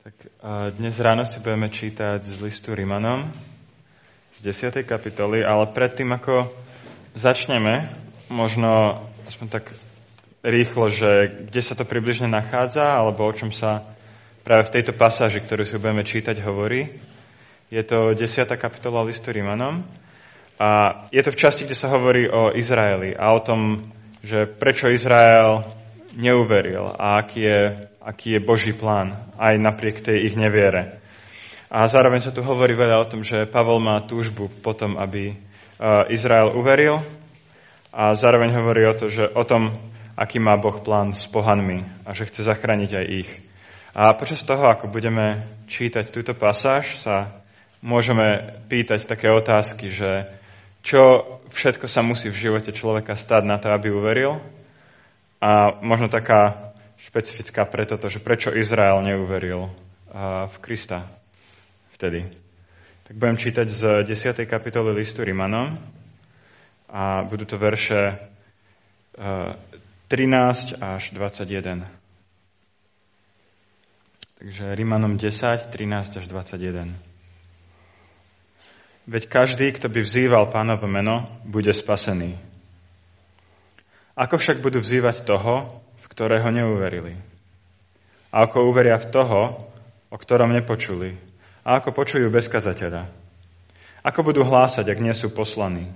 Tak dnes ráno si budeme čítať z listu Rimanom z 10. kapitoly, ale predtým, ako začneme, možno aspoň tak rýchlo, že kde sa to približne nachádza, alebo o čom sa práve v tejto pasáži, ktorú si budeme čítať, hovorí. Je to 10. kapitola listu Rimanom a je to v časti, kde sa hovorí o Izraeli a o tom, že prečo Izrael neuveril a aký je aký je Boží plán, aj napriek tej ich neviere. A zároveň sa tu hovorí veľa o tom, že Pavol má túžbu potom, aby e, Izrael uveril a zároveň hovorí o, to, že o tom, aký má Boh plán s pohanmi a že chce zachrániť aj ich. A počas toho, ako budeme čítať túto pasáž, sa môžeme pýtať také otázky, že čo všetko sa musí v živote človeka stať na to, aby uveril. A možno taká špecifická pre toto, že prečo Izrael neuveril v Krista vtedy. Tak budem čítať z 10. kapitoly listu Rimanom a budú to verše 13 až 21. Takže Rimanom 10, 13 až 21. Veď každý, kto by vzýval pánovo meno, bude spasený. Ako však budú vzývať toho, ktorého neuverili. A ako uveria v toho, o ktorom nepočuli. A ako počujú bez kazateľa. Ako budú hlásať, ak nie sú poslaní.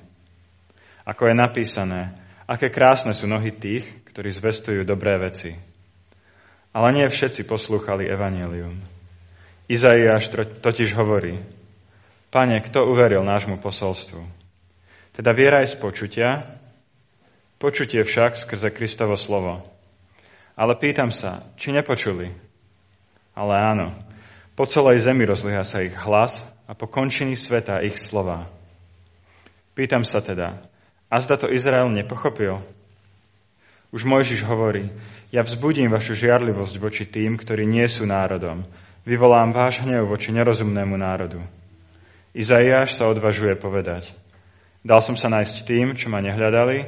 Ako je napísané, aké krásne sú nohy tých, ktorí zvestujú dobré veci. Ale nie všetci poslúchali evanelium. Izaiáš totiž hovorí, Pane, kto uveril nášmu posolstvu? Teda viera aj z počutia, počutie však skrze Kristovo slovo. Ale pýtam sa, či nepočuli? Ale áno, po celej zemi rozliha sa ich hlas a po končení sveta ich slova. Pýtam sa teda, a zda to Izrael nepochopil? Už Mojžiš hovorí, ja vzbudím vašu žiarlivosť voči tým, ktorí nie sú národom. Vyvolám váš hnev voči nerozumnému národu. Izaiáš sa odvažuje povedať, dal som sa nájsť tým, čo ma nehľadali,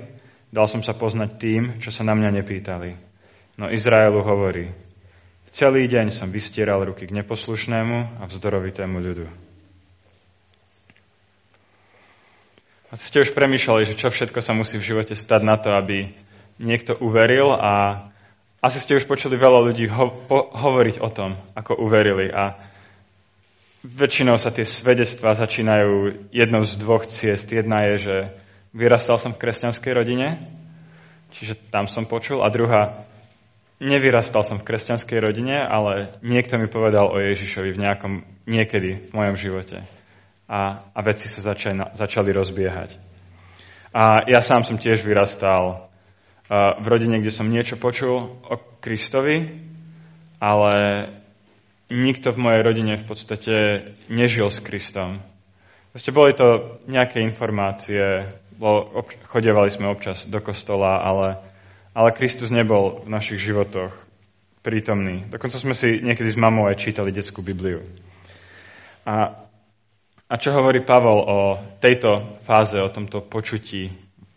dal som sa poznať tým, čo sa na mňa nepýtali. No Izraelu hovorí, celý deň som vystieral ruky k neposlušnému a vzdorovitému ľudu. A ste už premýšľali, že čo všetko sa musí v živote stať na to, aby niekto uveril a asi ste už počuli veľa ľudí ho- po- hovoriť o tom, ako uverili a väčšinou sa tie svedectvá začínajú jednou z dvoch ciest. Jedna je, že vyrastal som v kresťanskej rodine, čiže tam som počul, a druhá, Nevyrastal som v kresťanskej rodine, ale niekto mi povedal o Ježišovi v nejakom, niekedy v mojom živote. A, a veci sa začali, začali rozbiehať. A ja sám som tiež vyrastal v rodine, kde som niečo počul o Kristovi, ale nikto v mojej rodine v podstate nežil s Kristom. Proste boli to nejaké informácie, chodevali sme občas do kostola, ale ale Kristus nebol v našich životoch prítomný. Dokonca sme si niekedy s mamou aj čítali detskú Bibliu. A, a čo hovorí Pavol o tejto fáze, o tomto počutí,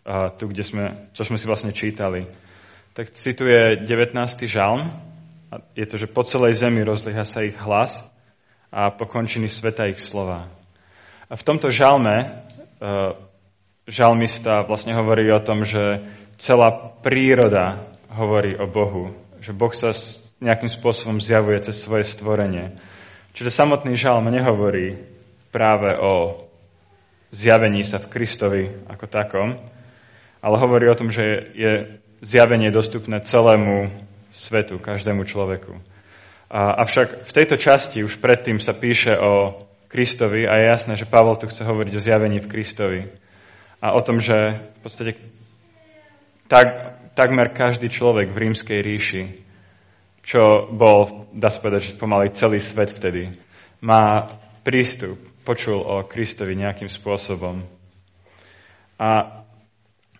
a tu, kde sme, čo sme si vlastne čítali, tak cituje 19. žalm. A je to, že po celej zemi rozliha sa ich hlas a po končiny sveta ich slova. A v tomto žalme uh, žalmista vlastne hovorí o tom, že celá príroda hovorí o Bohu, že Boh sa nejakým spôsobom zjavuje cez svoje stvorenie. Čiže samotný žalm nehovorí práve o zjavení sa v Kristovi ako takom, ale hovorí o tom, že je zjavenie dostupné celému svetu, každému človeku. A, avšak v tejto časti už predtým sa píše o Kristovi a je jasné, že Pavol tu chce hovoriť o zjavení v Kristovi. A o tom, že v podstate tak, takmer každý človek v rímskej ríši, čo bol, dá sa povedať, že pomaly celý svet vtedy, má prístup, počul o Kristovi nejakým spôsobom. A,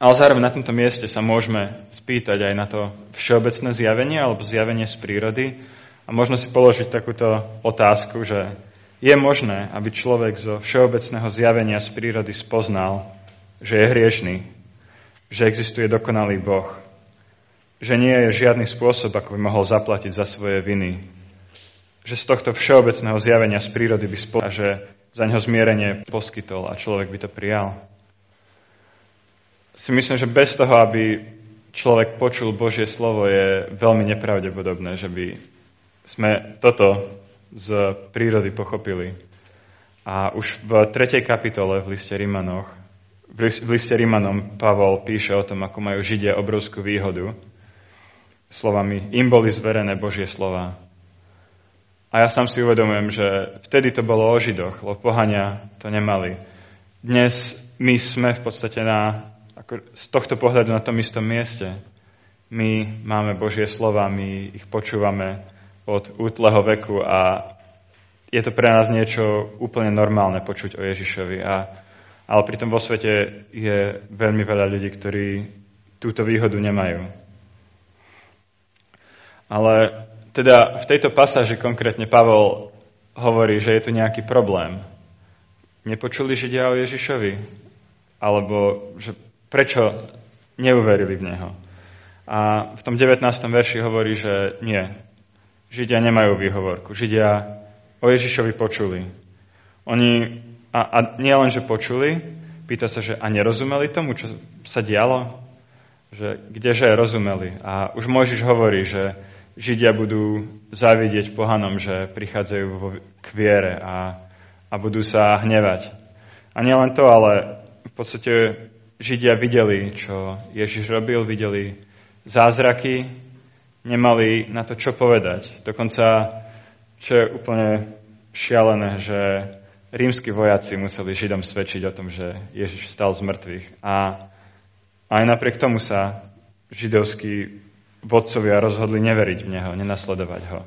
ale zároveň na tomto mieste sa môžeme spýtať aj na to všeobecné zjavenie alebo zjavenie z prírody a možno si položiť takúto otázku, že je možné, aby človek zo všeobecného zjavenia z prírody spoznal, že je hriešný, že existuje dokonalý Boh, že nie je žiadny spôsob, ako by mohol zaplatiť za svoje viny, že z tohto všeobecného zjavenia z prírody by spol- a že za neho zmierenie poskytol a človek by to prijal. Si myslím, že bez toho, aby človek počul Božie slovo, je veľmi nepravdepodobné, že by sme toto z prírody pochopili. A už v 3. kapitole v liste Rímanoch, v liste Rímanom Pavol píše o tom, ako majú Židia obrovskú výhodu. Slovami, im boli zverené Božie slova. A ja sám si uvedomujem, že vtedy to bolo o Židoch, lebo pohania to nemali. Dnes my sme v podstate na, ako z tohto pohľadu na tom istom mieste. My máme Božie slova, my ich počúvame od útleho veku a je to pre nás niečo úplne normálne počuť o Ježišovi. A, ale pritom vo svete je veľmi veľa ľudí, ktorí túto výhodu nemajú. Ale teda v tejto pasáži konkrétne Pavol hovorí, že je tu nejaký problém. Nepočuli Židia o Ježišovi? Alebo že prečo neuverili v Neho? A v tom 19. verši hovorí, že nie. Židia nemajú výhovorku. Židia o Ježišovi počuli. Oni, a, a nie len, že počuli, pýta sa, že a nerozumeli tomu, čo sa dialo? Že kdeže rozumeli? A už Mojžiš hovorí, že Židia budú závidieť pohanom, že prichádzajú k viere a, a budú sa hnevať. A nielen to, ale v podstate Židia videli, čo Ježiš robil, videli zázraky, nemali na to čo povedať. Dokonca, čo je úplne šialené, že rímsky vojaci museli Židom svedčiť o tom, že Ježiš stal z mŕtvych. A aj napriek tomu sa židovskí vodcovia rozhodli neveriť v Neho, nenasledovať Ho.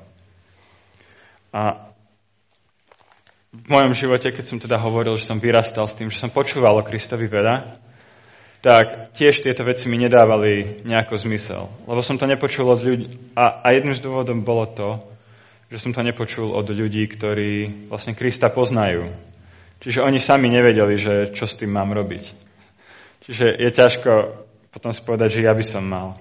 A v mojom živote, keď som teda hovoril, že som vyrastal s tým, že som počúval o Kristovi veda, tak tiež tieto veci mi nedávali nejako zmysel. Lebo som to nepočul od ľudí. A, a jedným z dôvodom bolo to, že som to nepočul od ľudí, ktorí vlastne Krista poznajú. Čiže oni sami nevedeli, že čo s tým mám robiť. Čiže je ťažko potom si povedať, že ja by som mal.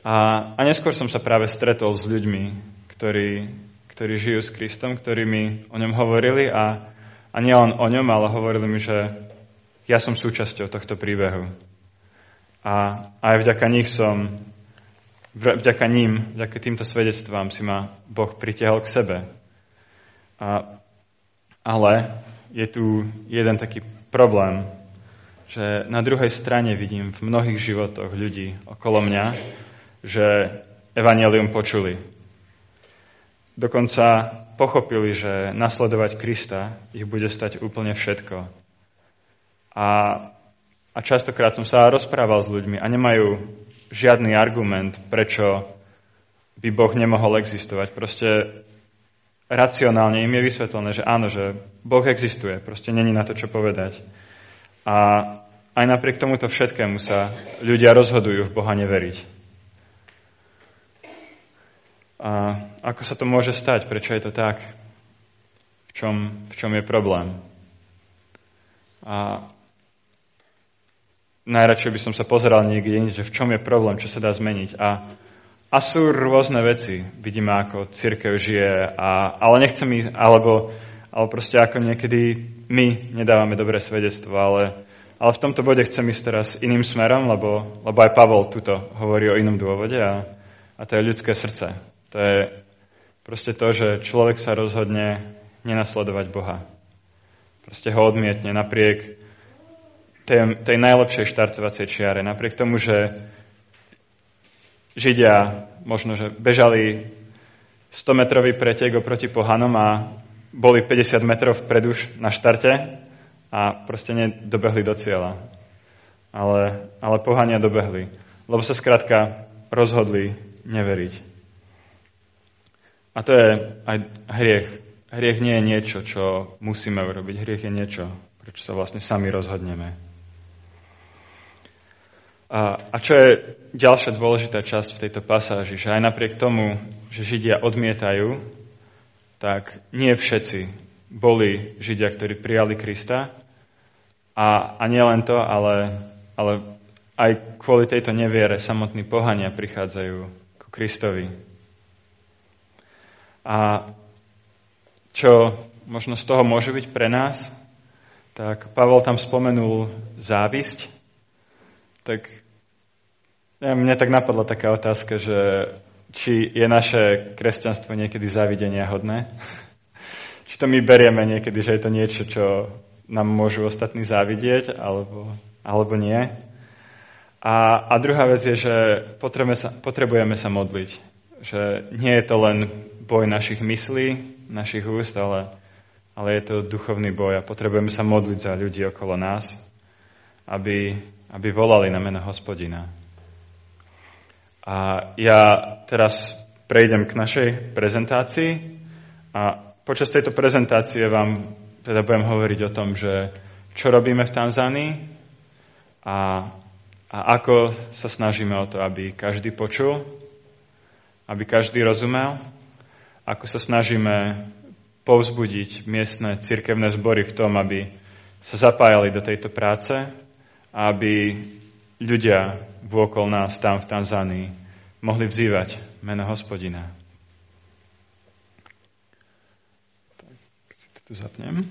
A, a neskôr som sa práve stretol s ľuďmi, ktorí, ktorí žijú s Kristom, ktorí mi o ňom hovorili a, a nie o ňom, ale hovorili mi, že ja som súčasťou tohto príbehu. A aj vďaka nich som, vďaka ním, vďaka týmto svedectvám si ma Boh pritiahol k sebe. A, ale je tu jeden taký problém, že na druhej strane vidím v mnohých životoch ľudí okolo mňa, že evanelium počuli. Dokonca pochopili, že nasledovať Krista ich bude stať úplne všetko. A, a častokrát som sa rozprával s ľuďmi a nemajú žiadny argument, prečo by Boh nemohol existovať. Proste racionálne im je vysvetlené, že áno, že Boh existuje, proste není na to, čo povedať. A aj napriek tomuto všetkému sa ľudia rozhodujú v Boha neveriť. A ako sa to môže stať? Prečo je to tak? V čom, v čom je problém? A najradšej by som sa pozeral niekde inde, že v čom je problém, čo sa dá zmeniť. A, a sú rôzne veci. Vidíme, ako církev žije, a, ale nechcem ísť, alebo, alebo proste ako niekedy my nedávame dobré svedectvo, ale, ale v tomto bode chcem ísť teraz iným smerom, lebo, lebo aj Pavol tuto hovorí o inom dôvode a, a to je ľudské srdce. To je proste to, že človek sa rozhodne nenasledovať Boha. Proste ho odmietne napriek tej, tej najlepšej štartovacej čiare. Napriek tomu, že Židia možno, že bežali 100-metrový pretek oproti pohanom a boli 50 metrov vpredu na štarte a proste nedobehli do cieľa. Ale, ale pohania dobehli, lebo sa skrátka rozhodli neveriť. A to je aj hriech. Hriech nie je niečo, čo musíme urobiť. Hriech je niečo, prečo sa vlastne sami rozhodneme. A, a čo je ďalšia dôležitá časť v tejto pasáži, že aj napriek tomu, že Židia odmietajú, tak nie všetci boli Židia, ktorí prijali Krista. A, a nie len to, ale, ale aj kvôli tejto neviere samotní pohania prichádzajú ku Kristovi. A čo možno z toho môže byť pre nás, tak Pavel tam spomenul závisť. Tak ja, mne tak napadla taká otázka, že či je naše kresťanstvo niekedy závidenia hodné. či to my berieme niekedy, že je to niečo, čo nám môžu ostatní závidieť, alebo, alebo nie. A, a druhá vec je, že potrebujeme sa, potrebujeme sa modliť. Že nie je to len boj našich myslí, našich úst, ale, ale je to duchovný boj a potrebujeme sa modliť za ľudí okolo nás, aby, aby volali na meno hospodina. A ja teraz prejdem k našej prezentácii. A počas tejto prezentácie vám teda budem hovoriť o tom, že čo robíme v Tanzánii a, a ako sa snažíme o to, aby každý počul, aby každý rozumel, ako sa snažíme povzbudiť miestne cirkevné zbory v tom, aby sa zapájali do tejto práce aby ľudia vôkol nás tam v Tanzánii mohli vzývať meno hospodina. Tak si to tu zapnem.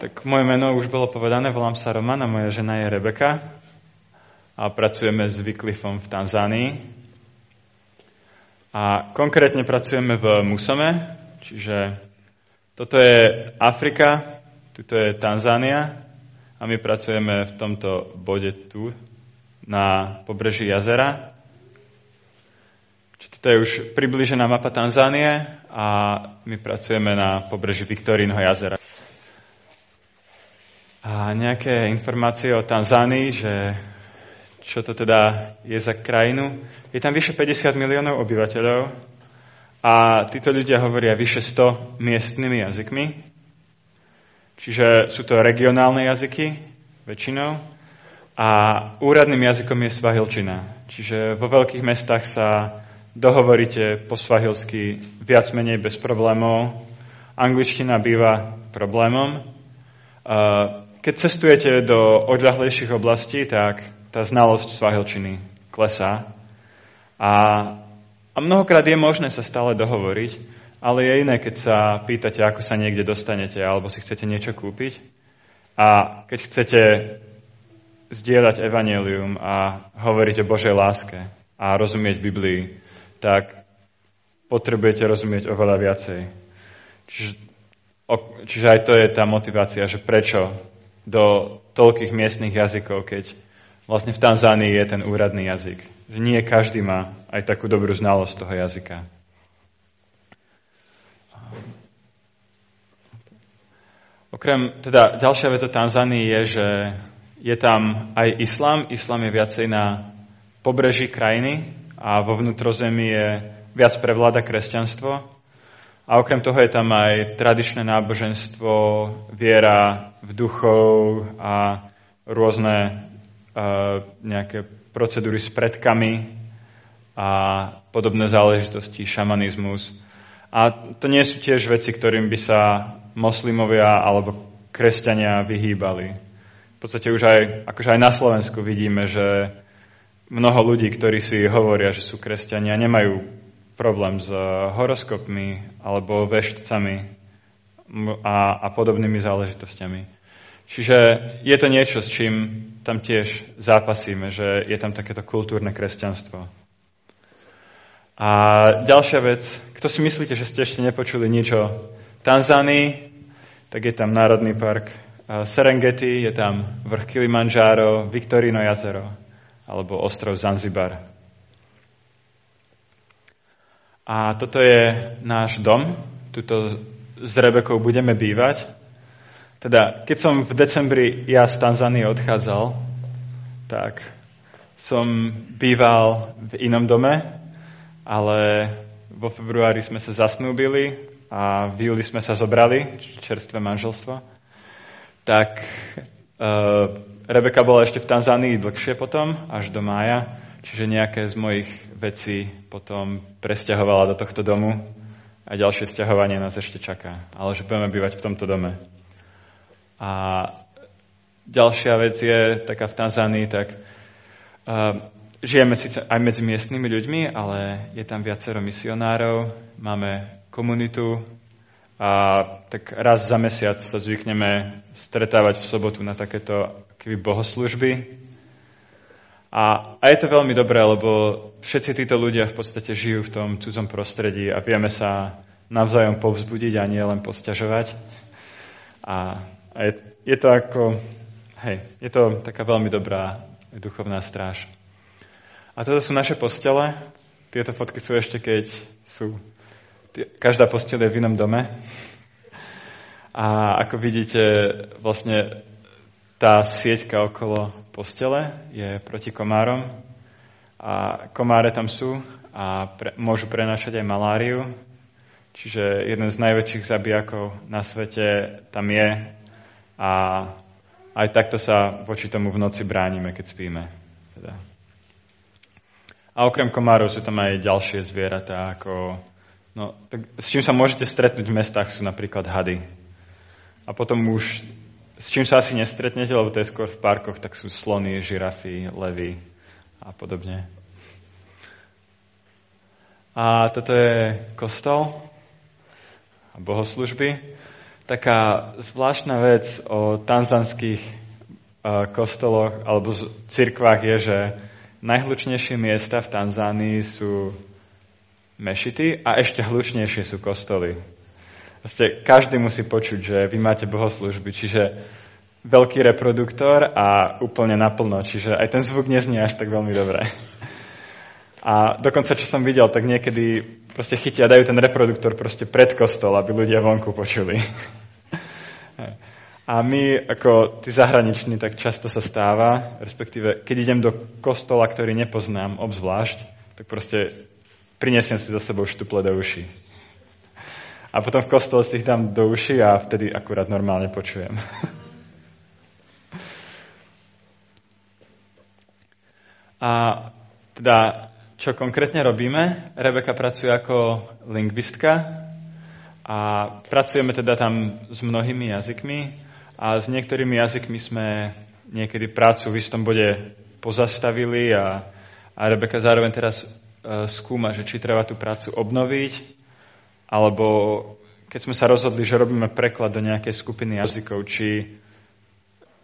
Tak moje meno už bolo povedané, volám sa Roman a moja žena je Rebeka a pracujeme s Wycliffom v Tanzánii. A konkrétne pracujeme v Musome, čiže toto je Afrika, tuto je Tanzánia a my pracujeme v tomto bode tu na pobreží jazera. Toto je už približená mapa Tanzánie a my pracujeme na pobreží Viktorínho jazera. A nejaké informácie o Tanzánii, že čo to teda je za krajinu. Je tam vyše 50 miliónov obyvateľov a títo ľudia hovoria vyše 100 miestnymi jazykmi. Čiže sú to regionálne jazyky väčšinou a úradným jazykom je svahilčina. Čiže vo veľkých mestách sa dohovoríte po svahilsky viac menej bez problémov. Angličtina býva problémom. Keď cestujete do odľahlejších oblastí, tak tá znalosť svahilčiny klesá. A, a mnohokrát je možné sa stále dohovoriť, ale je iné, keď sa pýtate, ako sa niekde dostanete, alebo si chcete niečo kúpiť. A keď chcete zdieľať evanelium a hovoriť o Božej láske a rozumieť Biblii, tak potrebujete rozumieť oveľa viacej. Čiže, o, čiže aj to je tá motivácia, že prečo do toľkých miestnych jazykov, keď vlastne v Tanzánii je ten úradný jazyk. Že nie každý má aj takú dobrú znalosť toho jazyka. Okrem, teda ďalšia vec o Tanzánii je, že je tam aj islám. Islám je viacej na pobreží krajiny a vo vnútrozemí je viac prevláda kresťanstvo. A okrem toho je tam aj tradičné náboženstvo, viera v duchov a rôzne nejaké procedúry s predkami a podobné záležitosti, šamanizmus. A to nie sú tiež veci, ktorým by sa moslimovia alebo kresťania vyhýbali. V podstate už aj, akože aj na Slovensku vidíme, že mnoho ľudí, ktorí si hovoria, že sú kresťania, nemajú problém s horoskopmi alebo veštcami a, a podobnými záležitosťami. Čiže je to niečo, s čím tam tiež zápasíme, že je tam takéto kultúrne kresťanstvo. A ďalšia vec, kto si myslíte, že ste ešte nepočuli nič o Tanzánii, tak je tam Národný park Serengeti, je tam vrch Kilimanjaro, Viktorino jazero alebo ostrov Zanzibar. A toto je náš dom, tuto s Rebekou budeme bývať. Teda, keď som v decembri ja z Tanzánie odchádzal, tak som býval v inom dome, ale vo februári sme sa zasnúbili a v júli sme sa zobrali, čerstvé manželstvo. Tak uh, Rebeka bola ešte v Tanzánii dlhšie potom, až do mája, čiže nejaké z mojich vecí potom presťahovala do tohto domu a ďalšie sťahovanie nás ešte čaká. Ale že budeme bývať v tomto dome. A ďalšia vec je taká v Tanzánii, tak uh, žijeme síce aj medzi miestnymi ľuďmi, ale je tam viacero misionárov, máme komunitu a tak raz za mesiac sa zvykneme stretávať v sobotu na takéto keby bohoslužby. A, a je to veľmi dobré, lebo všetci títo ľudia v podstate žijú v tom cudzom prostredí a vieme sa navzájom povzbudiť a nie len posťažovať. A, a je, je to ako, hej, je to taká veľmi dobrá duchovná stráž. A toto sú naše postele. Tieto fotky sú ešte, keď sú každá postel je v inom dome. A ako vidíte, vlastne tá sieťka okolo postele je proti komárom. A komáre tam sú a pre, môžu prenášať aj maláriu. Čiže jeden z najväčších zabijakov na svete tam je. A aj takto sa voči tomu v noci bránime, keď spíme. Teda. A okrem komárov sú tam aj ďalšie zvieratá, ako No, tak s čím sa môžete stretnúť v mestách sú napríklad hady. A potom už, s čím sa asi nestretnete, lebo to je skôr v parkoch, tak sú slony, žirafy, levy a podobne. A toto je kostol a bohoslužby. Taká zvláštna vec o tanzanských kostoloch alebo cirkvách je, že najhlučnejšie miesta v Tanzánii sú mešity a ešte hlučnejšie sú kostoly. Proste každý musí počuť, že vy máte bohoslužby, čiže veľký reproduktor a úplne naplno, čiže aj ten zvuk neznie až tak veľmi dobre. A dokonca, čo som videl, tak niekedy proste chytia dajú ten reproduktor proste pred kostol, aby ľudia vonku počuli. A my, ako tí zahraniční, tak často sa stáva, respektíve, keď idem do kostola, ktorý nepoznám obzvlášť, tak proste prinesiem si za sebou štuple do uši. A potom v kostole si ich dám do uši a vtedy akurát normálne počujem. a teda, čo konkrétne robíme? Rebeka pracuje ako lingvistka a pracujeme teda tam s mnohými jazykmi a s niektorými jazykmi sme niekedy prácu v istom bode pozastavili a, a Rebeka zároveň teraz E, skúma, že či treba tú prácu obnoviť, alebo keď sme sa rozhodli, že robíme preklad do nejakej skupiny jazykov, či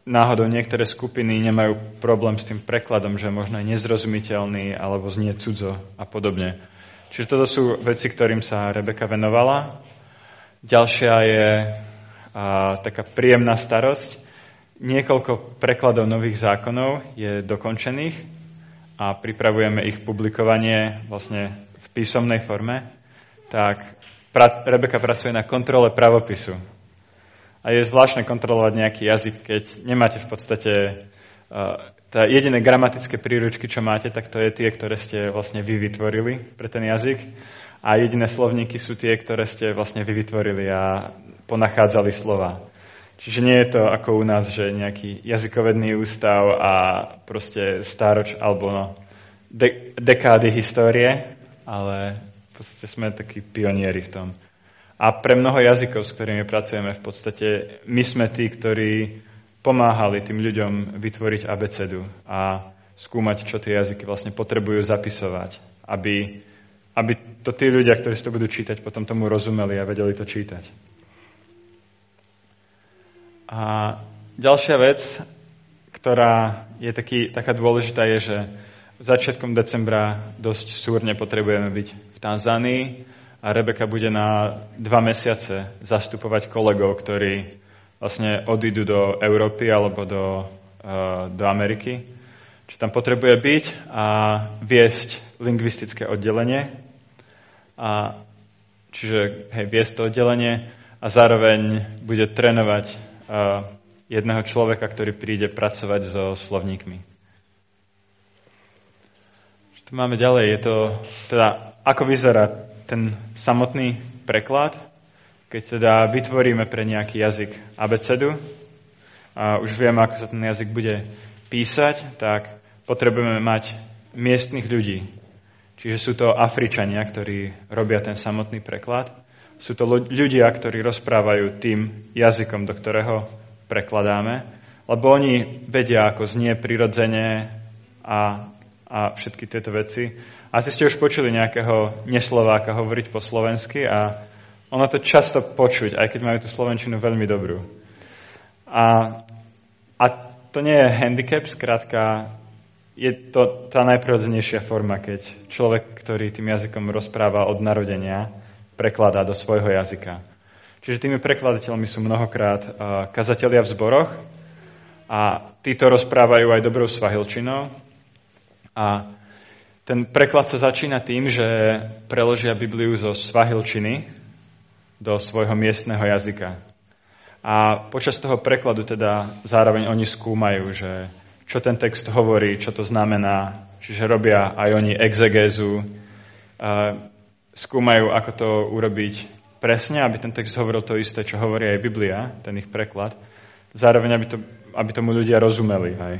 náhodou niektoré skupiny nemajú problém s tým prekladom, že možno je nezrozumiteľný alebo znie cudzo a podobne. Čiže toto sú veci, ktorým sa Rebeka venovala. Ďalšia je a, taká príjemná starosť. Niekoľko prekladov nových zákonov je dokončených a pripravujeme ich publikovanie vlastne v písomnej forme, tak pra- Rebeka pracuje na kontrole pravopisu. A je zvláštne kontrolovať nejaký jazyk, keď nemáte v podstate uh, tá jediné gramatické príručky, čo máte, tak to je tie, ktoré ste vlastne vy vytvorili pre ten jazyk. A jediné slovníky sú tie, ktoré ste vlastne vy vytvorili a ponachádzali slova. Čiže nie je to ako u nás, že nejaký jazykovedný ústav a proste stároč alebo no, de- dekády histórie, ale v podstate sme takí pionieri v tom. A pre mnoho jazykov, s ktorými pracujeme, v podstate my sme tí, ktorí pomáhali tým ľuďom vytvoriť abecedu a skúmať, čo tie jazyky vlastne potrebujú zapisovať, aby, aby to tí ľudia, ktorí si to budú čítať, potom tomu rozumeli a vedeli to čítať. A ďalšia vec, ktorá je taký, taká dôležitá, je, že začiatkom decembra dosť súrne potrebujeme byť v Tanzánii a Rebeka bude na dva mesiace zastupovať kolegov, ktorí vlastne odídu do Európy alebo do, uh, do Ameriky. Čiže tam potrebuje byť a viesť lingvistické oddelenie. A, čiže hej, viesť to oddelenie a zároveň bude trénovať jedného človeka, ktorý príde pracovať so slovníkmi. Čo tu máme ďalej? Je to, teda, ako vyzerá ten samotný preklad, keď teda vytvoríme pre nejaký jazyk abecedu a už vieme, ako sa ten jazyk bude písať, tak potrebujeme mať miestnych ľudí. Čiže sú to Afričania, ktorí robia ten samotný preklad. Sú to ľudia, ktorí rozprávajú tým jazykom, do ktorého prekladáme, lebo oni vedia, ako znie prirodzene a a všetky tieto veci. Asi ste už počuli nejakého neslováka hovoriť po slovensky a ono to často počuť, aj keď majú tú slovenčinu veľmi dobrú. A, a to nie je handicap, skrátka je to tá najprirodzenejšia forma, keď človek, ktorý tým jazykom rozpráva od narodenia, prekladá do svojho jazyka. Čiže tými prekladateľmi sú mnohokrát kazatelia v zboroch a títo rozprávajú aj dobrou svahilčinou. A ten preklad sa začína tým, že preložia Bibliu zo svahilčiny do svojho miestneho jazyka. A počas toho prekladu teda zároveň oni skúmajú, že čo ten text hovorí, čo to znamená, čiže robia aj oni exegézu, skúmajú, ako to urobiť presne, aby ten text hovoril to isté, čo hovorí aj Biblia, ten ich preklad. Zároveň, aby, to, aby tomu ľudia rozumeli. Hej.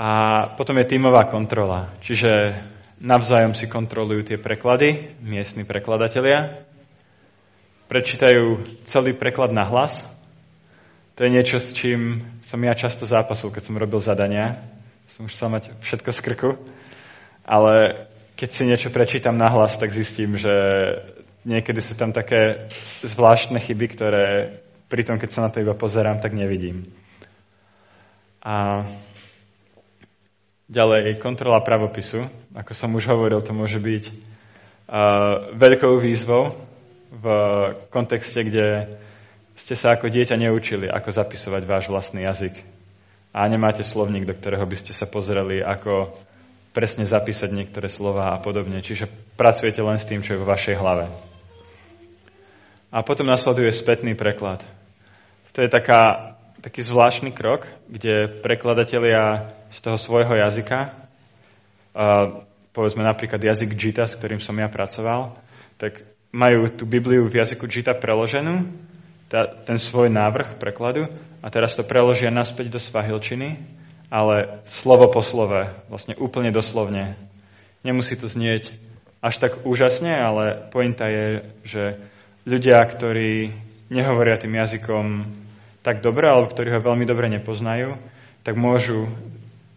A potom je tímová kontrola. Čiže navzájom si kontrolujú tie preklady, miestni prekladatelia. Prečítajú celý preklad na hlas. To je niečo, s čím som ja často zápasil, keď som robil zadania. Som už chcel mať všetko z krku. Ale keď si niečo prečítam na hlas, tak zistím, že niekedy sú tam také zvláštne chyby, ktoré pri tom, keď sa na to iba pozerám, tak nevidím. A ďalej, kontrola pravopisu. Ako som už hovoril, to môže byť uh, veľkou výzvou v kontexte, kde ste sa ako dieťa neučili, ako zapisovať váš vlastný jazyk. A nemáte slovník, do ktorého by ste sa pozreli, ako presne zapísať niektoré slova a podobne. Čiže pracujete len s tým, čo je vo vašej hlave. A potom nasleduje spätný preklad. To je taká, taký zvláštny krok, kde prekladatelia z toho svojho jazyka, povedzme napríklad jazyk Jita, s ktorým som ja pracoval, tak majú tú Bibliu v jazyku Jita preloženú, ten svoj návrh prekladu, a teraz to preložia naspäť do svahilčiny ale slovo po slove, vlastne úplne doslovne. Nemusí to znieť až tak úžasne, ale pointa je, že ľudia, ktorí nehovoria tým jazykom tak dobre, alebo ktorí ho veľmi dobre nepoznajú, tak môžu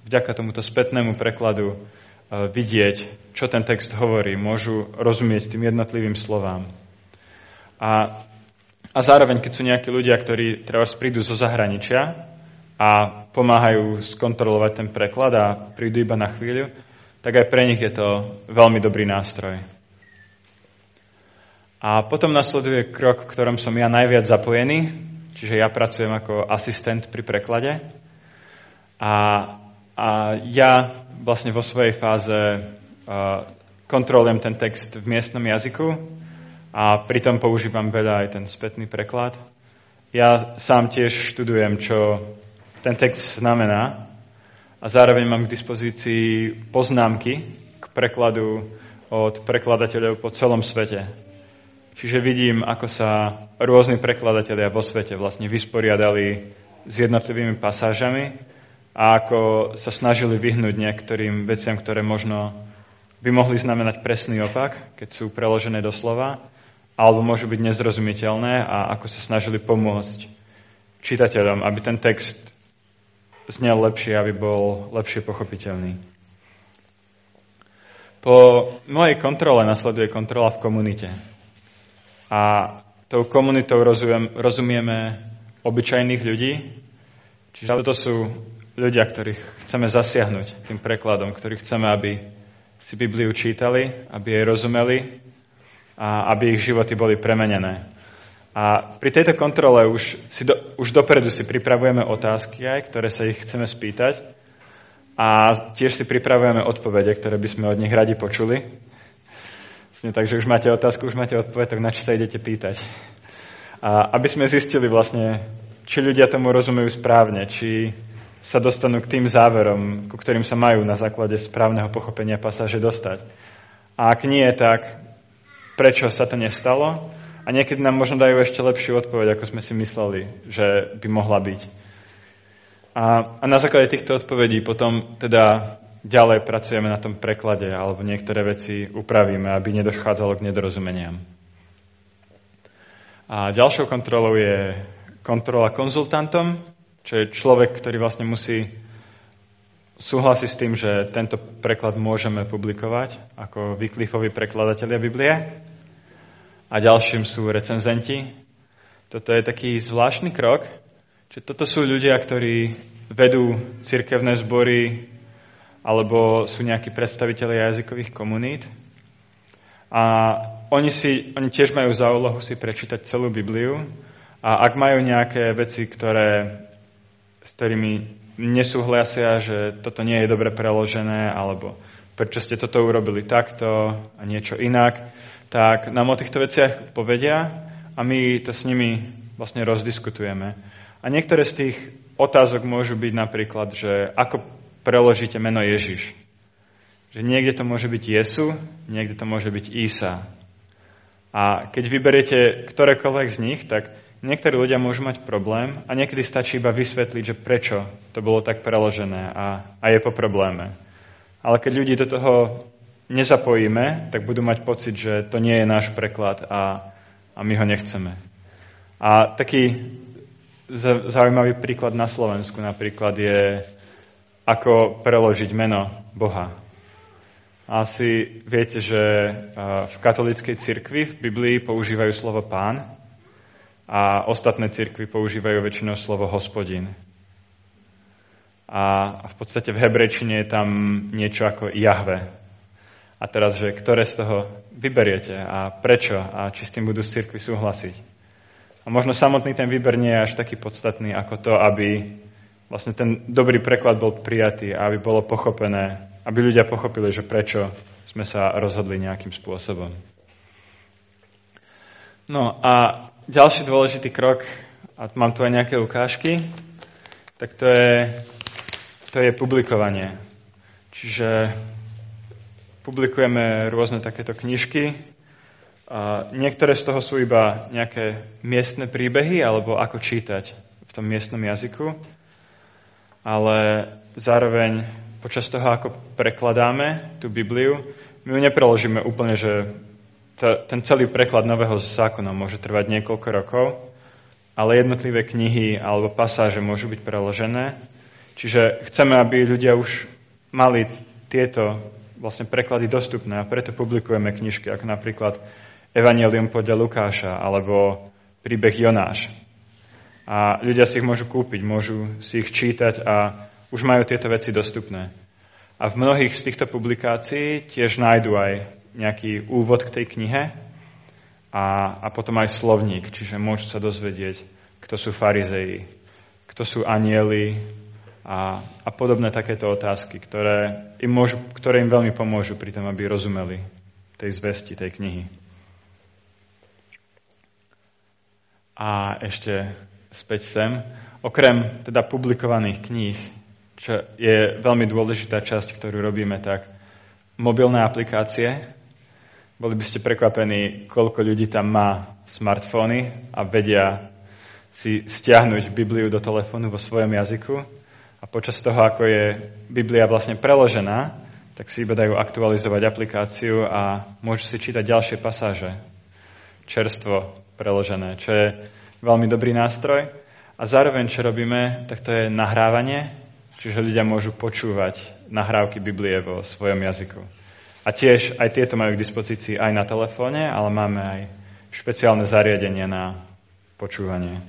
vďaka tomuto spätnému prekladu e, vidieť, čo ten text hovorí, môžu rozumieť tým jednotlivým slovám. A, a zároveň, keď sú nejakí ľudia, ktorí teraz prídu zo zahraničia a pomáhajú skontrolovať ten preklad a prídu iba na chvíľu, tak aj pre nich je to veľmi dobrý nástroj. A potom nasleduje krok, v ktorom som ja najviac zapojený, čiže ja pracujem ako asistent pri preklade. A, a ja vlastne vo svojej fáze uh, kontrolujem ten text v miestnom jazyku a pritom používam veľa aj ten spätný preklad. Ja sám tiež študujem, čo ten text znamená a zároveň mám k dispozícii poznámky k prekladu od prekladateľov po celom svete. Čiže vidím, ako sa rôzni prekladatelia vo svete vlastne vysporiadali s jednotlivými pasážami a ako sa snažili vyhnúť niektorým veciam, ktoré možno by mohli znamenať presný opak, keď sú preložené do slova, alebo môžu byť nezrozumiteľné a ako sa snažili pomôcť čitateľom, aby ten text znel lepšie, aby bol lepšie pochopiteľný. Po mojej kontrole nasleduje kontrola v komunite. A tou komunitou rozumiem, rozumieme obyčajných ľudí, čiže to sú ľudia, ktorých chceme zasiahnuť tým prekladom, ktorých chceme, aby si Bibliu čítali, aby jej rozumeli a aby ich životy boli premenené. A pri tejto kontrole už, si do, už dopredu si pripravujeme otázky aj, ktoré sa ich chceme spýtať a tiež si pripravujeme odpovede, ktoré by sme od nich radi počuli. Vlastne, takže už máte otázku, už máte odpoveď, tak na čo sa idete pýtať. A aby sme zistili vlastne, či ľudia tomu rozumejú správne, či sa dostanú k tým záverom, ku ktorým sa majú na základe správneho pochopenia pasáže dostať. A ak nie, tak prečo sa to nestalo a niekedy nám možno dajú ešte lepšiu odpoveď, ako sme si mysleli, že by mohla byť. A, a na základe týchto odpovedí potom teda ďalej pracujeme na tom preklade alebo niektoré veci upravíme, aby nedochádzalo k nedorozumeniam. A ďalšou kontrolou je kontrola konzultantom, čo je človek, ktorý vlastne musí súhlasí s tým, že tento preklad môžeme publikovať ako Wycliffeovi prekladatelia Biblie. A ďalším sú recenzenti. Toto je taký zvláštny krok, že toto sú ľudia, ktorí vedú cirkevné zbory alebo sú nejakí predstavitelia jazykových komunít. A oni, si, oni tiež majú za úlohu si prečítať celú Bibliu a ak majú nejaké veci, ktoré, s ktorými nesúhlasia, že toto nie je dobre preložené, alebo prečo ste toto urobili takto a niečo inak, tak nám o týchto veciach povedia a my to s nimi vlastne rozdiskutujeme. A niektoré z tých otázok môžu byť napríklad, že ako preložíte meno Ježiš. Že niekde to môže byť Jesu, niekde to môže byť Ísa. A keď vyberiete ktorékoľvek z nich, tak niektorí ľudia môžu mať problém a niekedy stačí iba vysvetliť, že prečo to bolo tak preložené a, a je po probléme. Ale keď ľudí do toho nezapojíme, tak budú mať pocit, že to nie je náš preklad a, a my ho nechceme. A taký zaujímavý príklad na Slovensku napríklad je, ako preložiť meno Boha. Asi viete, že v katolíckej cirkvi v Biblii používajú slovo pán a ostatné cirkvy používajú väčšinou slovo hospodin. A v podstate v hebrečine je tam niečo ako Jahve. A teraz, že ktoré z toho vyberiete a prečo a či s tým budú z cirkvi súhlasiť. A možno samotný ten výber nie je až taký podstatný ako to, aby vlastne ten dobrý preklad bol prijatý a aby bolo pochopené, aby ľudia pochopili, že prečo sme sa rozhodli nejakým spôsobom. No a ďalší dôležitý krok, a mám tu aj nejaké ukážky, tak to je, to je publikovanie. Čiže publikujeme rôzne takéto knižky. A niektoré z toho sú iba nejaké miestne príbehy, alebo ako čítať v tom miestnom jazyku. Ale zároveň počas toho, ako prekladáme tú Bibliu, my ju nepreložíme úplne, že ten celý preklad Nového zákona môže trvať niekoľko rokov, ale jednotlivé knihy alebo pasáže môžu byť preložené. Čiže chceme, aby ľudia už mali tieto vlastne preklady dostupné a preto publikujeme knižky, ako napríklad Evangelium podľa Lukáša alebo príbeh Jonáš. A ľudia si ich môžu kúpiť, môžu si ich čítať a už majú tieto veci dostupné. A v mnohých z týchto publikácií tiež nájdu aj nejaký úvod k tej knihe a, a potom aj slovník, čiže môžu sa dozvedieť, kto sú farizeji, kto sú anieli a, a podobné takéto otázky, ktoré im, môžu, ktoré im veľmi pomôžu pri tom, aby rozumeli tej zvesti, tej knihy. A ešte späť sem. Okrem teda publikovaných kníh, čo je veľmi dôležitá časť, ktorú robíme, tak mobilné aplikácie, boli by ste prekvapení, koľko ľudí tam má smartfóny a vedia si stiahnuť Bibliu do telefónu vo svojom jazyku a počas toho, ako je Biblia vlastne preložená, tak si iba dajú aktualizovať aplikáciu a môžu si čítať ďalšie pasáže čerstvo preložené, čo je veľmi dobrý nástroj. A zároveň, čo robíme, tak to je nahrávanie, čiže ľudia môžu počúvať nahrávky Biblie vo svojom jazyku. A tiež aj tieto majú k dispozícii aj na telefóne, ale máme aj špeciálne zariadenie na počúvanie.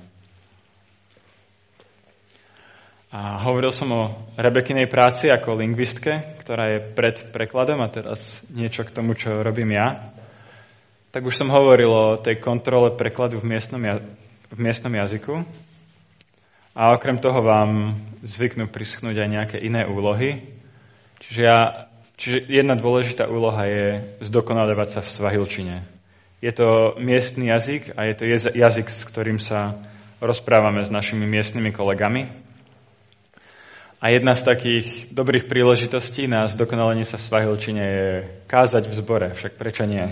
A hovoril som o Rebekinej práci ako lingvistke, ktorá je pred prekladom a teraz niečo k tomu, čo robím ja. Tak už som hovoril o tej kontrole prekladu v miestnom, v miestnom jazyku. A okrem toho vám zvyknú prischnúť aj nejaké iné úlohy. Čiže ja Čiže jedna dôležitá úloha je zdokonalovať sa v svahilčine. Je to miestny jazyk a je to jazyk, s ktorým sa rozprávame s našimi miestnymi kolegami. A jedna z takých dobrých príležitostí na zdokonalenie sa v svahilčine je kázať v zbore, však prečo nie?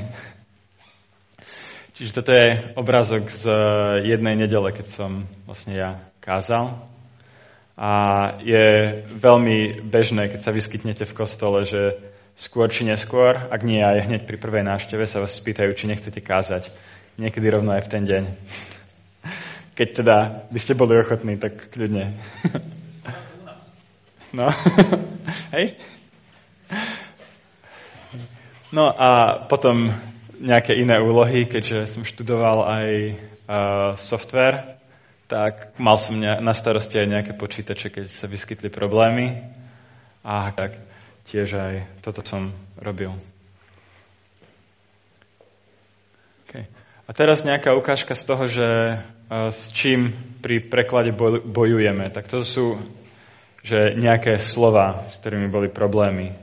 Čiže toto je obrázok z jednej nedele, keď som vlastne ja kázal. A je veľmi bežné, keď sa vyskytnete v kostole, že skôr či neskôr, ak nie aj hneď pri prvej návšteve, sa vás spýtajú, či nechcete kázať. Niekedy rovno aj v ten deň. Keď teda by ste boli ochotní, tak kľudne. No, hej? No a potom nejaké iné úlohy, keďže som študoval aj uh, software, tak mal som na starosti aj nejaké počítače, keď sa vyskytli problémy. A tak tiež aj toto som robil. Okay. A teraz nejaká ukážka z toho, že uh, s čím pri preklade bojujeme. Tak to sú že nejaké slova, s ktorými boli problémy.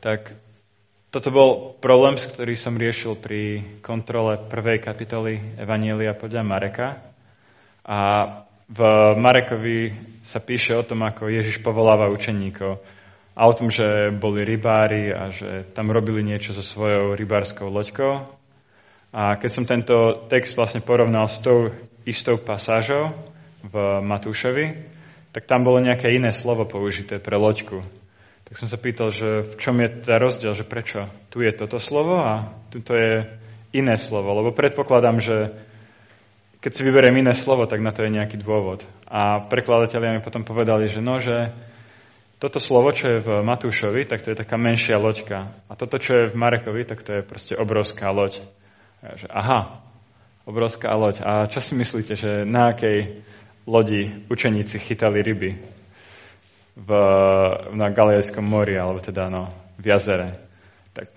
Tak toto bol problém, s ktorý som riešil pri kontrole prvej kapitoly Evanielia podľa Mareka. A v Marekovi sa píše o tom, ako Ježiš povoláva učeníkov a o tom, že boli rybári a že tam robili niečo so svojou rybárskou loďkou. A keď som tento text vlastne porovnal s tou istou pasážou v Matúšovi, tak tam bolo nejaké iné slovo použité pre loďku. Tak som sa pýtal, že v čom je ten rozdiel, že prečo tu je toto slovo a tu je iné slovo. Lebo predpokladám, že keď si vyberiem iné slovo, tak na to je nejaký dôvod. A prekladatelia mi potom povedali, že no, že toto slovo, čo je v Matúšovi, tak to je taká menšia loďka. A toto, čo je v Marekovi, tak to je proste obrovská loď. A že, aha, obrovská loď. A čo si myslíte, že na akej lodi učeníci chytali ryby? V, na Galilejskom mori, alebo teda no, v jazere. Tak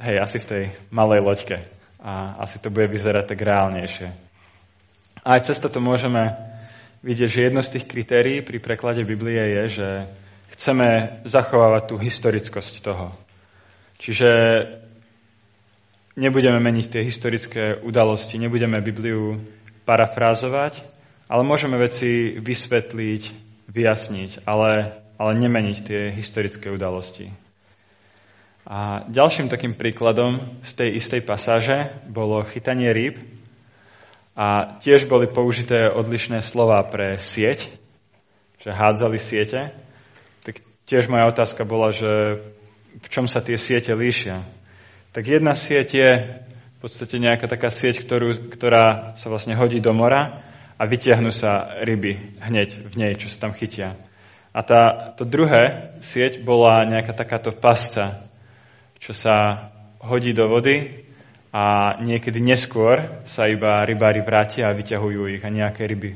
hej, asi v tej malej loďke. A asi to bude vyzerať tak reálnejšie. A aj cez to môžeme vidieť, že jedno z tých kritérií pri preklade Biblie je, že chceme zachovávať tú historickosť toho. Čiže nebudeme meniť tie historické udalosti, nebudeme Bibliu parafrázovať, ale môžeme veci vysvetliť, vyjasniť, ale, ale nemeniť tie historické udalosti. A ďalším takým príkladom z tej istej pasáže bolo chytanie rýb, a tiež boli použité odlišné slova pre sieť, že hádzali siete. Tak tiež moja otázka bola, že v čom sa tie siete líšia. Tak jedna sieť je v podstate nejaká taká sieť, ktorú, ktorá sa vlastne hodí do mora a vytiahnu sa ryby hneď v nej, čo sa tam chytia. A tá, to druhé sieť bola nejaká takáto pasca, čo sa hodí do vody a niekedy neskôr sa iba rybári vrátia a vyťahujú ich a nejaké ryby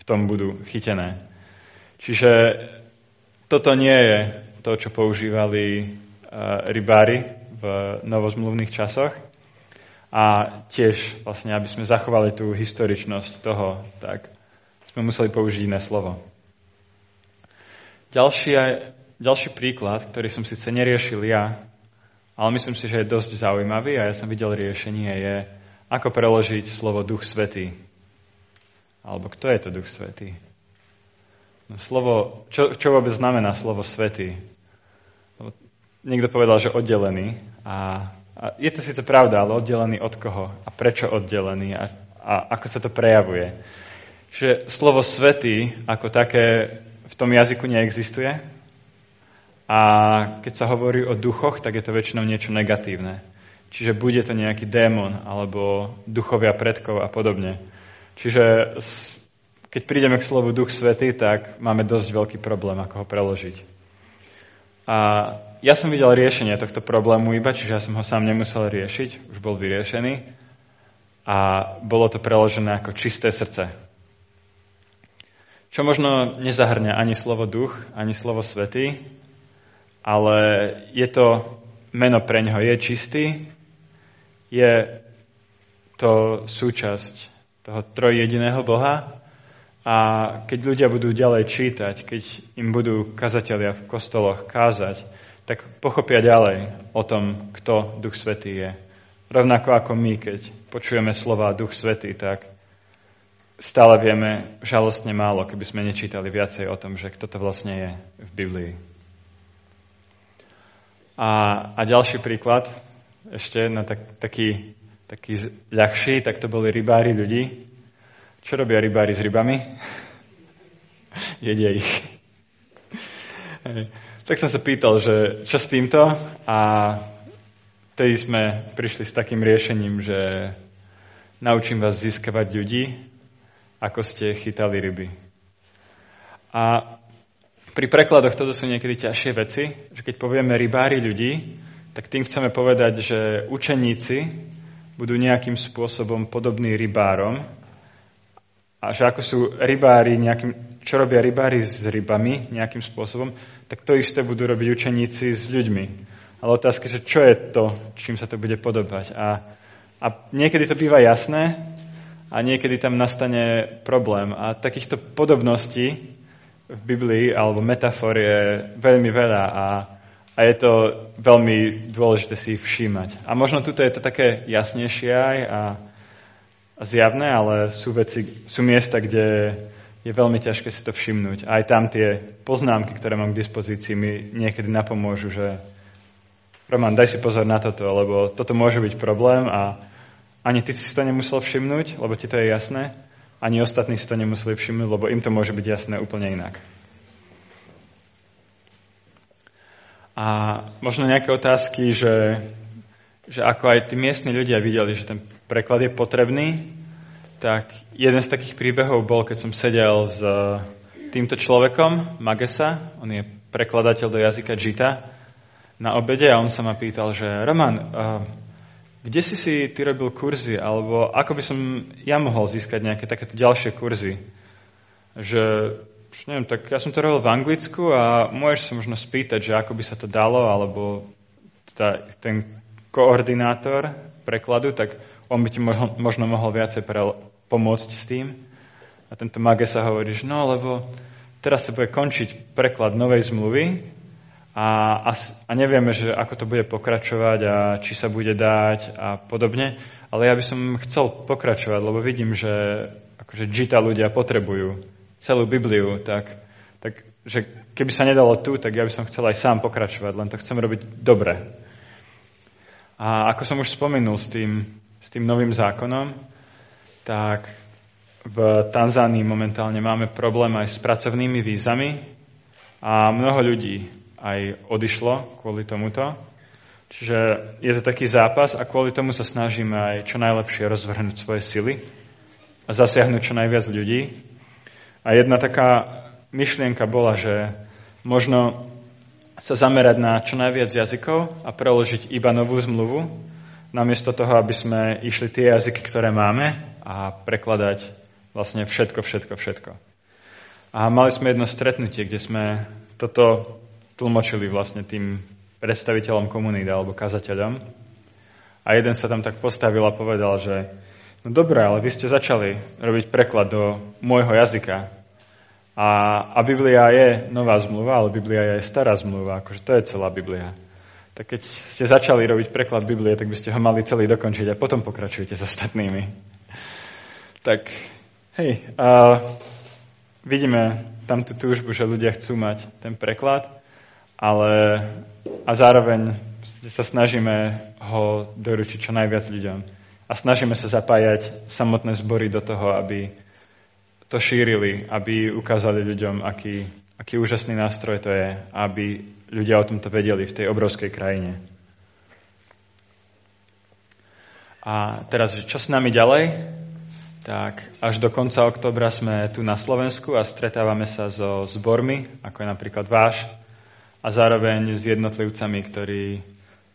v tom budú chytené. Čiže toto nie je to, čo používali e, rybári v novozmluvných časoch. A tiež, vlastne, aby sme zachovali tú historičnosť toho, tak sme museli použiť iné slovo. Ďalší, ďalší príklad, ktorý som síce neriešil ja, ale myslím si, že je dosť zaujímavý a ja som videl riešenie je, ako preložiť slovo Duch Svetý. Alebo kto je to Duch Svetý? No slovo, čo, čo vôbec znamená slovo Svetý? Niekto povedal, že oddelený. A, a je to síce pravda, ale oddelený od koho? A prečo oddelený? A, a ako sa to prejavuje? Že slovo Svetý ako také v tom jazyku neexistuje, a keď sa hovorí o duchoch, tak je to väčšinou niečo negatívne. Čiže bude to nejaký démon alebo duchovia predkov a podobne. Čiže keď prídeme k slovu Duch Svety, tak máme dosť veľký problém, ako ho preložiť. A ja som videl riešenie tohto problému iba, čiže ja som ho sám nemusel riešiť, už bol vyriešený. A bolo to preložené ako čisté srdce. Čo možno nezahrňa ani slovo duch, ani slovo svetý, ale je to meno pre ňoho, je čistý, je to súčasť toho trojjediného Boha a keď ľudia budú ďalej čítať, keď im budú kazatelia v kostoloch kázať, tak pochopia ďalej o tom, kto Duch Svetý je. Rovnako ako my, keď počujeme slova Duch Svetý, tak stále vieme žalostne málo, keby sme nečítali viacej o tom, že kto to vlastne je v Biblii. A, a ďalší príklad, ešte na tak, taký, taký ľahší, tak to boli rybári ľudí. Čo robia rybári s rybami? Jedia ich. tak som sa pýtal, že čo s týmto? A vtedy sme prišli s takým riešením, že naučím vás získavať ľudí, ako ste chytali ryby. A pri prekladoch toto sú niekedy ťažšie veci, že keď povieme rybári ľudí, tak tým chceme povedať, že učeníci budú nejakým spôsobom podobní rybárom a že ako sú rybári, nejakým, čo robia rybári s rybami nejakým spôsobom, tak to isté budú robiť učeníci s ľuďmi. Ale otázka, že čo je to, čím sa to bude podobať. A, a niekedy to býva jasné a niekedy tam nastane problém. A takýchto podobností v Biblii alebo metafor je veľmi veľa a, a je to veľmi dôležité si ich všímať. A možno tuto je to také jasnejšie aj a, a zjavné, ale sú, veci, sú miesta, kde je veľmi ťažké si to všimnúť. Aj tam tie poznámky, ktoré mám k dispozícii, mi niekedy napomôžu, že Roman, daj si pozor na toto, lebo toto môže byť problém a ani ty si to nemusel všimnúť, lebo ti to je jasné ani ostatní si to nemuseli všimnúť, lebo im to môže byť jasné úplne inak. A možno nejaké otázky, že, že ako aj tí miestni ľudia videli, že ten preklad je potrebný, tak jeden z takých príbehov bol, keď som sedel s týmto človekom, Magesa, on je prekladateľ do jazyka Džita, na obede a on sa ma pýtal, že Roman, uh, kde si si ty robil kurzy, alebo ako by som ja mohol získať nejaké takéto ďalšie kurzy? Že, neviem, tak ja som to robil v Anglicku a môžeš sa možno spýtať, že ako by sa to dalo, alebo teda ten koordinátor prekladu, tak on by ti možno, možno mohol viacej pre, pomôcť s tým. A tento mage sa hovorí, že no, lebo teraz sa bude končiť preklad novej zmluvy a, a, a nevieme, že ako to bude pokračovať a či sa bude dať a podobne. Ale ja by som chcel pokračovať, lebo vidím, že akože Gita ľudia potrebujú celú Bibliu, tak, tak že keby sa nedalo tu, tak ja by som chcel aj sám pokračovať, len to chcem robiť dobre. A ako som už spomenul s tým, s tým novým zákonom, tak v Tanzánii momentálne máme problém aj s pracovnými vízami a mnoho ľudí aj odišlo kvôli tomuto. Čiže je to taký zápas a kvôli tomu sa snažíme aj čo najlepšie rozvrhnúť svoje sily a zasiahnuť čo najviac ľudí. A jedna taká myšlienka bola, že možno sa zamerať na čo najviac jazykov a preložiť iba novú zmluvu, namiesto toho, aby sme išli tie jazyky, ktoré máme a prekladať vlastne všetko, všetko, všetko. A mali sme jedno stretnutie, kde sme toto tlmočili vlastne tým predstaviteľom komunity alebo kazateľom. A jeden sa tam tak postavil a povedal, že no dobré, ale vy ste začali robiť preklad do môjho jazyka. A, a Biblia je nová zmluva, ale Biblia je stará zmluva, akože to je celá Biblia. Tak keď ste začali robiť preklad Biblie, tak by ste ho mali celý dokončiť a potom pokračujete s ostatnými. Tak, hej, a vidíme tam tú túžbu, že ľudia chcú mať ten preklad ale a zároveň sa snažíme ho doručiť čo najviac ľuďom. A snažíme sa zapájať samotné zbory do toho, aby to šírili, aby ukázali ľuďom, aký, aký úžasný nástroj to je, aby ľudia o tomto vedeli v tej obrovskej krajine. A teraz, čo s nami ďalej? Tak až do konca oktobra sme tu na Slovensku a stretávame sa so zbormi, ako je napríklad váš, a zároveň s jednotlivcami, ktorí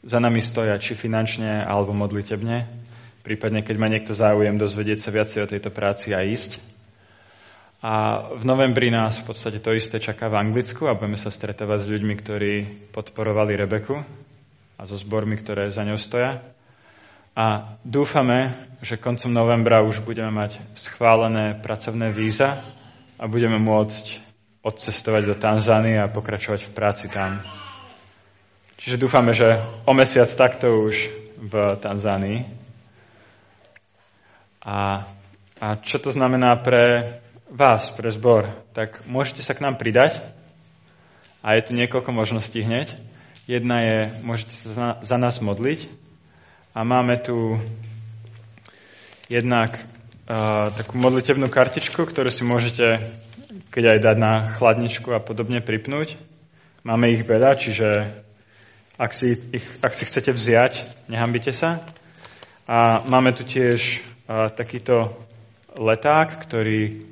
za nami stoja, či finančne alebo modlitebne. Prípadne, keď má niekto záujem dozvedieť sa viacej o tejto práci a ísť. A v novembri nás v podstate to isté čaká v Anglicku a budeme sa stretávať s ľuďmi, ktorí podporovali Rebeku a so zbormi, ktoré za ňou stoja. A dúfame, že koncom novembra už budeme mať schválené pracovné víza a budeme môcť odcestovať do Tanzánie a pokračovať v práci tam. Čiže dúfame, že o mesiac takto už v Tanzánii. A, a čo to znamená pre vás, pre zbor? Tak môžete sa k nám pridať a je tu niekoľko možností hneď. Jedna je, môžete sa za, za nás modliť a máme tu jednak uh, takú modlitebnú kartičku, ktorú si môžete keď aj dať na chladničku a podobne pripnúť. Máme ich veľa, čiže ak si, ich, ak si chcete vziať, nehambite sa. A máme tu tiež a, takýto leták, ktorý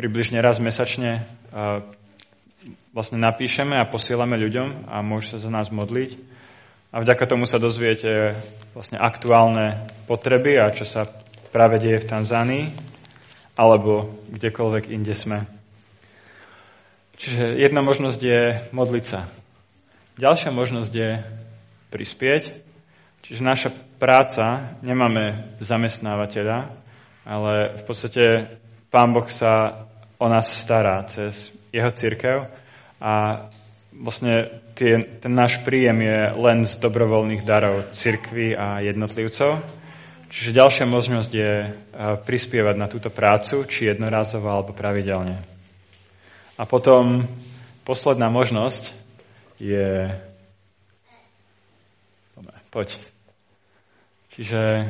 približne raz mesačne a, vlastne napíšeme a posielame ľuďom a môžu sa za nás modliť. A vďaka tomu sa dozviete vlastne aktuálne potreby a čo sa práve deje v Tanzánii alebo kdekoľvek inde sme. Čiže jedna možnosť je modliť sa. Ďalšia možnosť je prispieť. Čiže naša práca, nemáme zamestnávateľa, ale v podstate Pán Boh sa o nás stará cez jeho církev a vlastne tie, ten náš príjem je len z dobrovoľných darov cirkvy a jednotlivcov. Čiže ďalšia možnosť je eh, prispievať na túto prácu, či jednorázovo alebo pravidelne. A potom posledná možnosť je... Poď. Čiže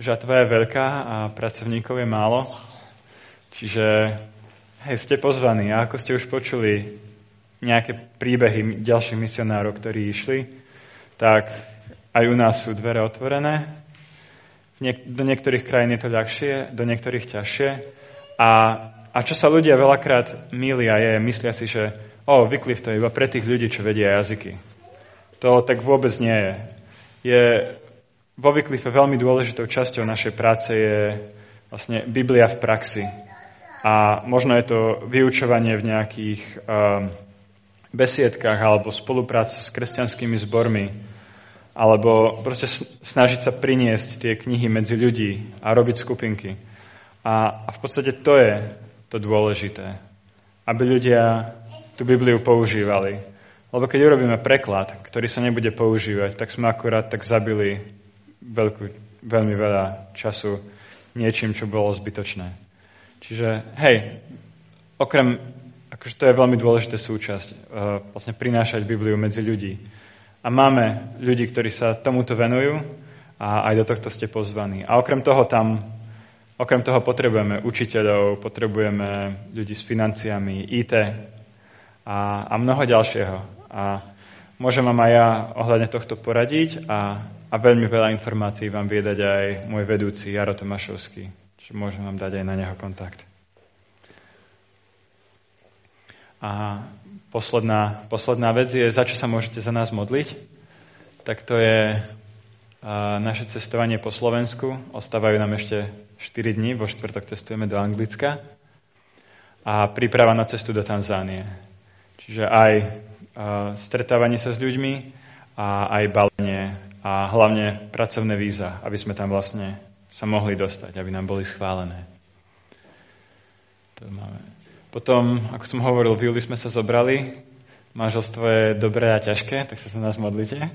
žatva je veľká a pracovníkov je málo. Čiže hej, ste pozvaní. A ako ste už počuli, nejaké príbehy ďalších misionárov, ktorí išli, tak aj u nás sú dvere otvorené. Do niektorých krajín je to ľahšie, do niektorých ťažšie. A, a čo sa ľudia veľakrát milia je, myslia si, že o, Wycliffe to je iba pre tých ľudí, čo vedia jazyky. To tak vôbec nie je. je vo Wycliffe veľmi dôležitou časťou našej práce je vlastne Biblia v praxi. A možno je to vyučovanie v nejakých um, besiedkách alebo spolupráca s kresťanskými zbormi, alebo proste snažiť sa priniesť tie knihy medzi ľudí a robiť skupinky. A, a v podstate to je to dôležité, aby ľudia tú Bibliu používali. Lebo keď urobíme preklad, ktorý sa nebude používať, tak sme akurát tak zabili veľkú, veľmi veľa času niečím, čo bolo zbytočné. Čiže, hej, okrem akože to je veľmi dôležitá súčasť, uh, vlastne prinášať Bibliu medzi ľudí. A máme ľudí, ktorí sa tomuto venujú a aj do tohto ste pozvaní. A okrem toho tam, okrem toho potrebujeme učiteľov, potrebujeme ľudí s financiami, IT a, a mnoho ďalšieho. A môžem vám aj ja ohľadne tohto poradiť a, a veľmi veľa informácií vám viedať aj môj vedúci Jaro Tomašovský. Čiže môžem vám dať aj na neho kontakt. A posledná, posledná vec je, za čo sa môžete za nás modliť. Tak to je naše cestovanie po Slovensku. Ostávajú nám ešte 4 dní, vo štvrtok cestujeme do Anglicka. A príprava na cestu do Tanzánie. Čiže aj stretávanie sa s ľuďmi a aj balenie a hlavne pracovné víza, aby sme tam vlastne sa mohli dostať, aby nám boli schválené. To máme. Potom, ako som hovoril, v júli sme sa zobrali. Manželstvo je dobré a ťažké, tak sa za nás modlite,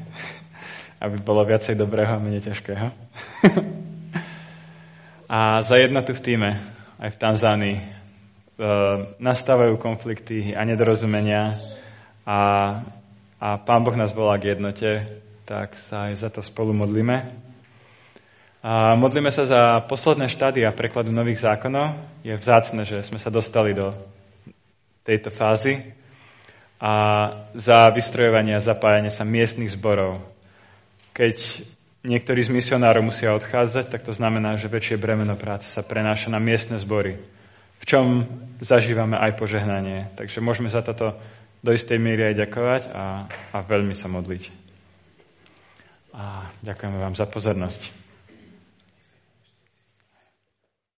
aby bolo viacej dobrého a menej ťažkého. a za jednotu v týme, aj v Tanzánii, e, nastávajú konflikty a nedorozumenia a, a Pán Boh nás volá k jednote, tak sa aj za to spolu modlíme. A modlíme sa za posledné štádia prekladu nových zákonov. Je vzácne, že sme sa dostali do tejto fázy. A za vystrojovanie a zapájanie sa miestnych zborov. Keď niektorí z misionárov musia odchádzať, tak to znamená, že väčšie bremeno práce sa prenáša na miestne zbory, v čom zažívame aj požehnanie. Takže môžeme za toto do istej miery aj ďakovať a, a veľmi sa modliť. A ďakujeme vám za pozornosť.